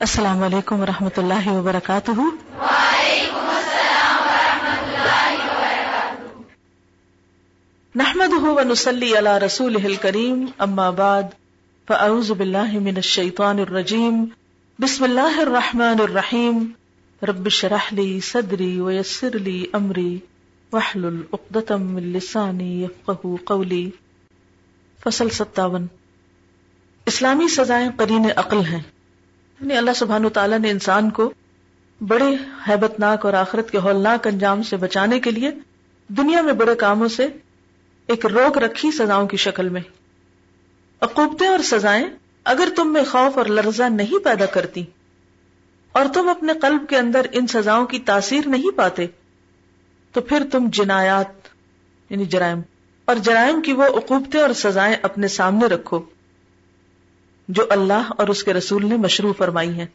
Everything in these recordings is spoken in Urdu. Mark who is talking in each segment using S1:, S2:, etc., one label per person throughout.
S1: السلام علیکم و رحمۃ اللہ وبرکاتہ۔ نحمد ونسلی علی رسول کریم اما بعد، فاعوذ باللہ من الشیطان الرجیم، بسم اللہ الرحمن الرحیم۔ رب شرح لی صدری ویسر لی امری وحلل اقدتم من لسانی یفقہ قولی۔ فصل ستاون۔ اسلامی سزائیں قرین عقل ہیں۔ یعنی اللہ سبحان تعالیٰ نے انسان کو بڑے حیبت ناک اور آخرت کے ہولناک انجام سے بچانے کے لیے دنیا میں بڑے کاموں سے ایک روک رکھی سزاؤں کی شکل میں عقوبتیں اور سزائیں اگر تم میں خوف اور لرزہ نہیں پیدا کرتی اور تم اپنے قلب کے اندر ان سزاؤں کی تاثیر نہیں پاتے، تو پھر تم جنایات یعنی جرائم، اور جرائم کی وہ عقوبتیں اور سزائیں اپنے سامنے رکھو۔ جو اللہ اور اس کے رسول نے مشروع فرمائی ہیں۔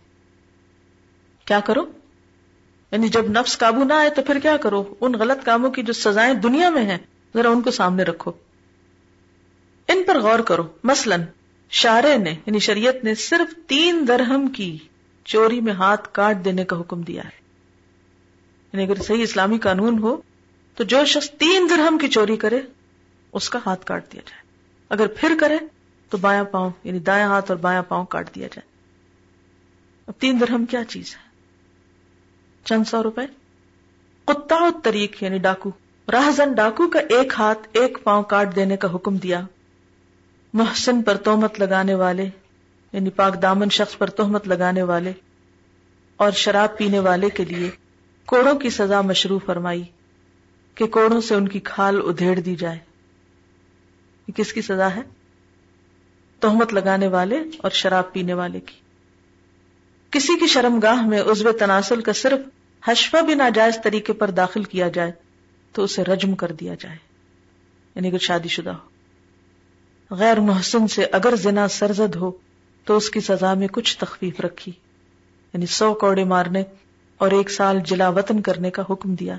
S1: کیا کرو؟ یعنی جب نفس قابو نہ آئے تو پھر کیا کرو؟ ان غلط کاموں کی جو سزائیں دنیا میں ہیں، ذرا ان کو سامنے رکھو۔ ان پر غور کرو۔ مثلا شارے نے یعنی شریعت نے صرف تین درہم کی چوری میں ہاتھ کاٹ دینے کا حکم دیا ہے۔ یعنی اگر صحیح اسلامی قانون ہو تو جو شخص تین درہم کی چوری کرے، اس کا ہاتھ کاٹ دیا جائے۔ اگر پھر کرے تو بایاں پاؤں یعنی دایاں ہاتھ اور بایاں پاؤں کاٹ دیا جائے۔ اب تین درہم کیا چیز ہے؟ چند سو روپے؟ کتا طریق یعنی ڈاکو۔ راہزن ڈاکو کا ایک ہاتھ، ایک پاؤں کاٹ دینے کا حکم دیا۔ محسن پر تومت لگانے والے یعنی پاک دامن شخص پر تہمت لگانے والے اور شراب پینے والے کے لیے کوڑوں کی سزا مشروع فرمائی کہ کوڑوں سے ان کی کھال ادھیڑ دی جائے۔ یہ کس کی سزا ہے؟ تہمت لگانے والے اور شراب پینے والے کی۔ کسی کی شرم گاہ میں عزو تناسل کا صرف حشفہ بھی ناجائز طریقے پر داخل کیا جائے تو اسے رجم کر دیا جائے یعنی اگر شادی شدہ ہو۔ غیر محسن سے اگر زنا سرزد ہو تو اس کی سزا میں کچھ تخفیف رکھی یعنی سو کوڑے مارنے اور ایک سال جلا وطن کرنے کا حکم دیا۔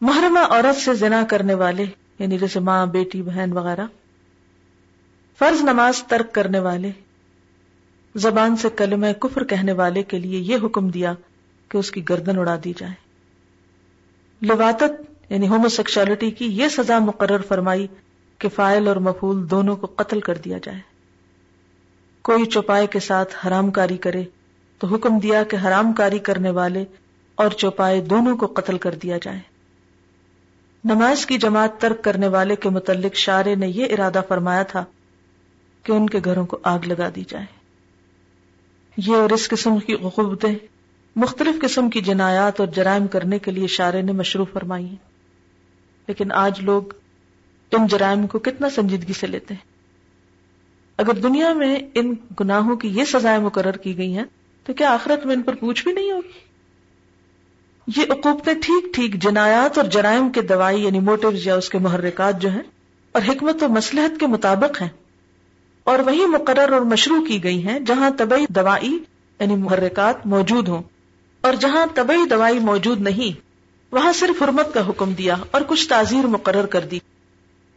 S1: محرمہ عورت سے زنا کرنے والے یعنی جیسے ماں، بیٹی، بہن وغیرہ فرض نماز ترک کرنے والے، زبان سے کلمہ کفر کہنے والے کے لیے یہ حکم دیا کہ اس کی گردن اڑا دی جائے۔ لواتت یعنی ہومو سیکشلٹی کی یہ سزا مقرر فرمائی کہ فائل اور مفول دونوں کو قتل کر دیا جائے۔ کوئی چوپائے کے ساتھ حرام کاری کرے تو حکم دیا کہ حرام کاری کرنے والے اور چوپائے دونوں کو قتل کر دیا جائے۔ نماز کی جماعت ترک کرنے والے کے متعلق شارے نے یہ ارادہ فرمایا تھا کہ ان کے گھروں کو آگ لگا دی جائے۔ یہ اور اس قسم کی عقوبتیں مختلف قسم کی جنایات اور جرائم کرنے کے لیے اشارے نے مشروع فرمائی ہیں۔ لیکن آج لوگ ان جرائم کو کتنا سنجیدگی سے لیتے ہیں۔ اگر دنیا میں ان گناہوں کی یہ سزائیں مقرر کی گئی ہیں، تو کیا آخرت میں ان پر پوچھ بھی نہیں ہوگی؟ یہ عقوبتیں ٹھیک ٹھیک جنایات اور جرائم کے دوائی یعنی موٹو یا اس کے محرکات جو ہیں، اور حکمت و مسلحت کے مطابق ہیں۔ اور وہی مقرر اور مشروع کی گئی ہیں جہاں طبی دوائی یعنی محرکات موجود ہوں۔ اور جہاں طبی دوائی موجود نہیں، وہاں صرف حرمت کا حکم دیا اور کچھ تعزیر مقرر کر دی۔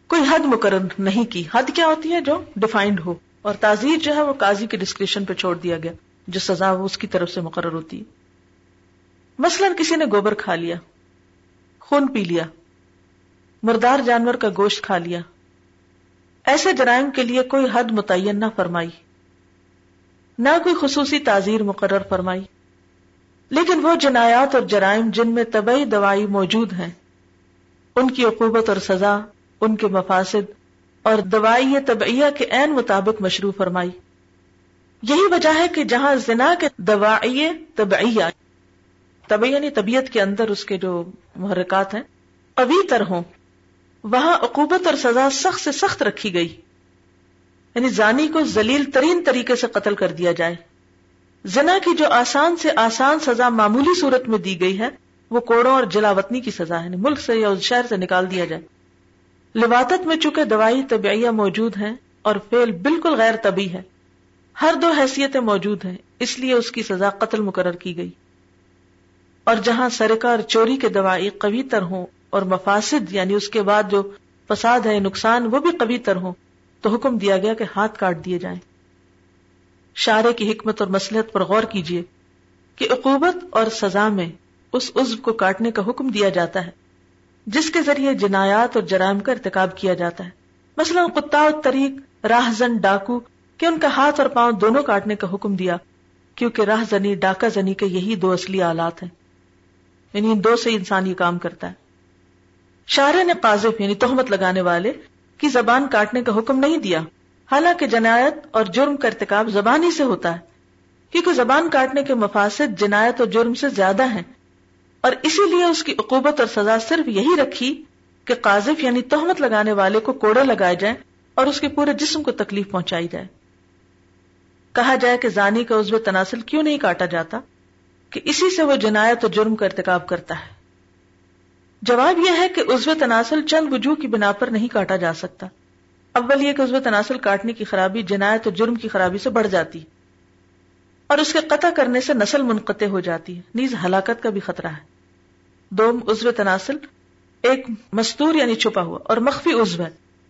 S1: کوئی حد مقرر نہیں کی۔ حد کیا ہوتی ہے جو ڈیفائنڈ ہو؟ اور تعزیر جو ہے وہ قاضی کے ڈسکریشن پہ چھوڑ دیا گیا، جو سزا وہ اس کی طرف سے مقرر ہوتی۔ ہے مثلا کسی نے گوبر کھا لیا، خون پی لیا، مردار جانور کا گوشت کھا لیا۔ ایسے جرائم کے لیے کوئی حد متعین نہ فرمائی، نہ کوئی خصوصی تعزیر مقرر فرمائی۔ لیکن وہ جنایات اور جرائم جن میں طبی دوائی موجود ہیں، ان کی عقوبت اور سزا، ان کے مفاصد اور دوائی طبعیہ کے عین مطابق مشروع فرمائی۔ یہی وجہ ہے کہ جہاں زنا کے دوائی طبعیہ طبی یعنی طبیعت کے اندر اس کے جو محرکات ہیں قوی تر ہوں۔ وہاں عقوبت اور سزا سخت سے سخت رکھی گئی۔ یعنی زانی کو ذلیل ترین طریقے سے قتل کر دیا جائے۔ زنا کی جو آسان سے آسان سزا معمولی صورت میں دی گئی ہے، وہ کوڑوں اور جلاوطنی کی سزا ہے۔ یعنی ملک سے یا شہر سے نکال دیا جائے۔ لباطت میں چونکہ دوائی طبعیہ موجود ہیں اور فیل بالکل غیر طبی ہے، ہر دو حیثیتیں موجود ہیں، اس لیے اس کی سزا قتل مقرر کی گئی۔ اور جہاں سرکہ اور چوری کے دوائی قوی تر ہوں اور مفاسد یعنی اس کے بعد جو فساد ہے، نقصان، وہ بھی قوی تر ہو تو حکم دیا گیا کہ ہاتھ کاٹ دیے جائیں۔ شارے کی حکمت اور مسلحت پر غور کیجیے کہ عقوبت اور سزا میں اس عزو کو کاٹنے کا حکم دیا جاتا ہے، جس کے ذریعے جنایات اور جرائم کا ارتکاب کیا جاتا ہے۔ مثلا کتا طریق راہ زن ڈاکو، کہ ان کا ہاتھ اور پاؤں دونوں کاٹنے کا حکم دیا، کیونکہ راہ زنی ڈاکہ زنی کے یہی دو اصلی آلات ہیں۔ یعنی ان دو سے انسان یہ کام کرتا ہے۔ شارے نے قاذف یعنی تہمت لگانے والے کی زبان کاٹنے کا حکم نہیں دیا۔ حالانکہ جنایت اور جرم کا ارتکاب زبان ہی سے ہوتا ہے، کیونکہ زبان کاٹنے کے مفاصد جنایت اور جرم سے زیادہ ہیں۔ اور اسی لیے اس کی عقوبت اور سزا صرف یہی رکھی کہ قاذف یعنی تہمت لگانے والے کو کوڑے لگائے جائیں اور اس کے پورے جسم کو تکلیف پہنچائی جائے۔ کہا جائے کہ زانی کا عزو تناسل کیوں نہیں کاٹا جاتا؟ کہ اسی سے وہ جنایت اور جرم کا ارتکاب کرتا ہے۔ جواب یہ ہے کہ عزو تناسل چند وجوہ کی بنا پر نہیں کاٹا جا سکتا۔ اول یہ کہ عزو تناسل کاٹنے کی خرابی جنایت اور جرم کی خرابی سے بڑھ جاتی اور اس کے قطع کرنے سے نسل منقطع ہو جاتی ہے۔ نیز ہلاکت کا بھی خطرہ ہے۔ دوم، عزو تناسل ایک مستور یعنی چھپا ہوا اور مخفی عزو ہے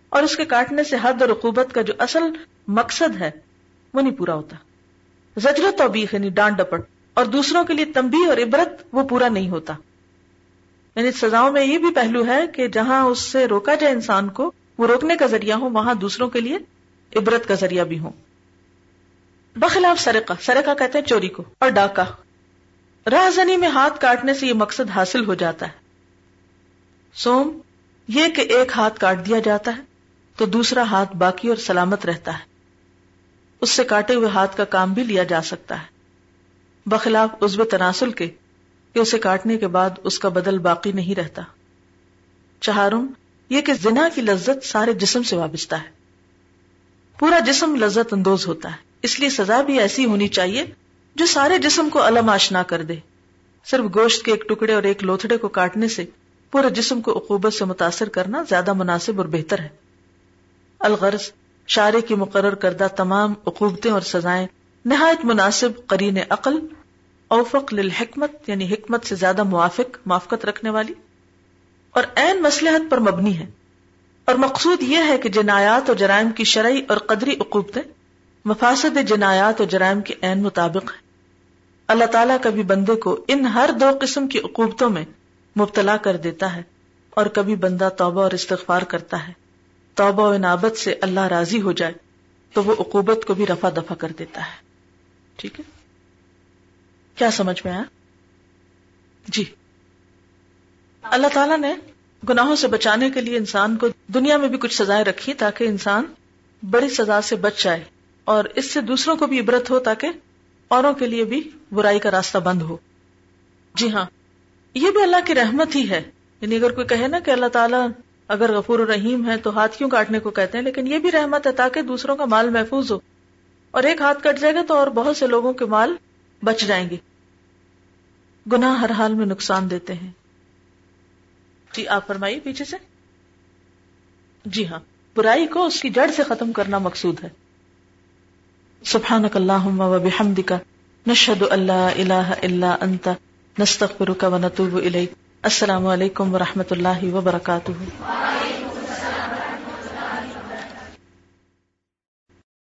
S1: اور اس کے کاٹنے سے حد اور عقوبت کا جو اصل مقصد ہے، وہ نہیں پورا ہوتا۔ زجرت توبیخ یعنی ڈانٹ ڈپٹ اور دوسروں کے لیے تمبی اور عبرت وہ پورا نہیں ہوتا۔ یعنی سزاؤں میں یہ بھی پہلو ہے کہ جہاں اس سے روکا جائے انسان کو، وہ روکنے کا ذریعہ ہو وہاں دوسروں کے لیے عبرت کا ذریعہ بھی ہو بخلاف سرقہ سرقہ کہتے ہیں چوری کو، اور ڈاکہ۔ راہ زنی میں ہاتھ کاٹنے سے یہ مقصد حاصل ہو جاتا ہے۔ سوم، یہ کہ ایک ہاتھ کاٹ دیا جاتا ہے تو دوسرا ہاتھ باقی اور سلامت رہتا ہے۔ اس سے کاٹے ہوئے ہاتھ کا کام بھی لیا جا سکتا ہے۔ بخلاف عزو تناسل کے کہ اسے کاٹنے کے بعد اس کا بدل باقی نہیں رہتا۔ چہارم، یہ کہ زنا کی لذت سارے جسم سے وابستہ ہے۔ پورا جسم لذت اندوز ہوتا ہے۔ اس لیے سزا بھی ایسی ہونی چاہیے جو سارے جسم کو علم آشنا کر دے۔ صرف گوشت کے ایک ٹکڑے اور ایک لوتھڑے کو کاٹنے سے پورے جسم کو عقوبت سے متاثر کرنا زیادہ مناسب اور بہتر ہے۔ الغرض شارے کی مقرر کردہ تمام عقوبتیں اور سزائیں نہایت مناسب، قرین عقل اوفق للحکمت یعنی حکمت سے زیادہ موافق، موافقت رکھنے والی۔ اور عین مسلحت پر مبنی ہے۔ اور مقصود یہ ہے کہ جنایات اور جرائم کی شرعی اور قدری عقوبتیں مفاصد جنایات اور جرائم کے عین مطابق ہیں۔ اللہ تعالیٰ کبھی بندے کو ان ہر دو قسم کی عقوبتوں میں مبتلا کر دیتا ہے اور کبھی بندہ توبہ اور استغفار کرتا ہے۔ توبہ و انابت سے اللہ راضی ہو جائے تو وہ عقوبت کو بھی رفا دفع کر دیتا ہے۔ ٹھیک ہے؟ کیا سمجھ میں آیا؟ جی۔ اللہ تعالیٰ نے گناہوں سے بچانے کے لیے انسان کو دنیا میں بھی کچھ سزائیں رکھی تاکہ انسان بڑی سزا سے بچ جائے اور اس سے دوسروں کو بھی عبرت ہو تاکہ اوروں کے لیے بھی برائی کا راستہ بند ہو۔ جی ہاں۔ یہ بھی اللہ کی رحمت ہی ہے۔ یعنی اگر کوئی کہے نا کہ اللہ تعالیٰ اگر غفور الرحیم ہے تو ہاتھ کیوں کاٹنے کو کہتے ہیں، لیکن یہ بھی رحمت ہے تاکہ دوسروں کا مال محفوظ ہو۔ اور ایک ہاتھ کٹ جائے گا تو اور بہت سے لوگوں کے مال بچ جائیں گے۔ گناہ ہر حال میں نقصان دیتے ہیں۔ جی آپ فرمائیے پیچھے سے۔ جی ہاں برائی کو اس کی جڑ سے ختم کرنا مقصود ہے۔ سبحانک اللہم و بحمدک، نشہد اللہ الہ الا انت، نستغفرک و نتوب الیک۔ السلام علیکم و رحمۃ اللہ وبرکاتہ۔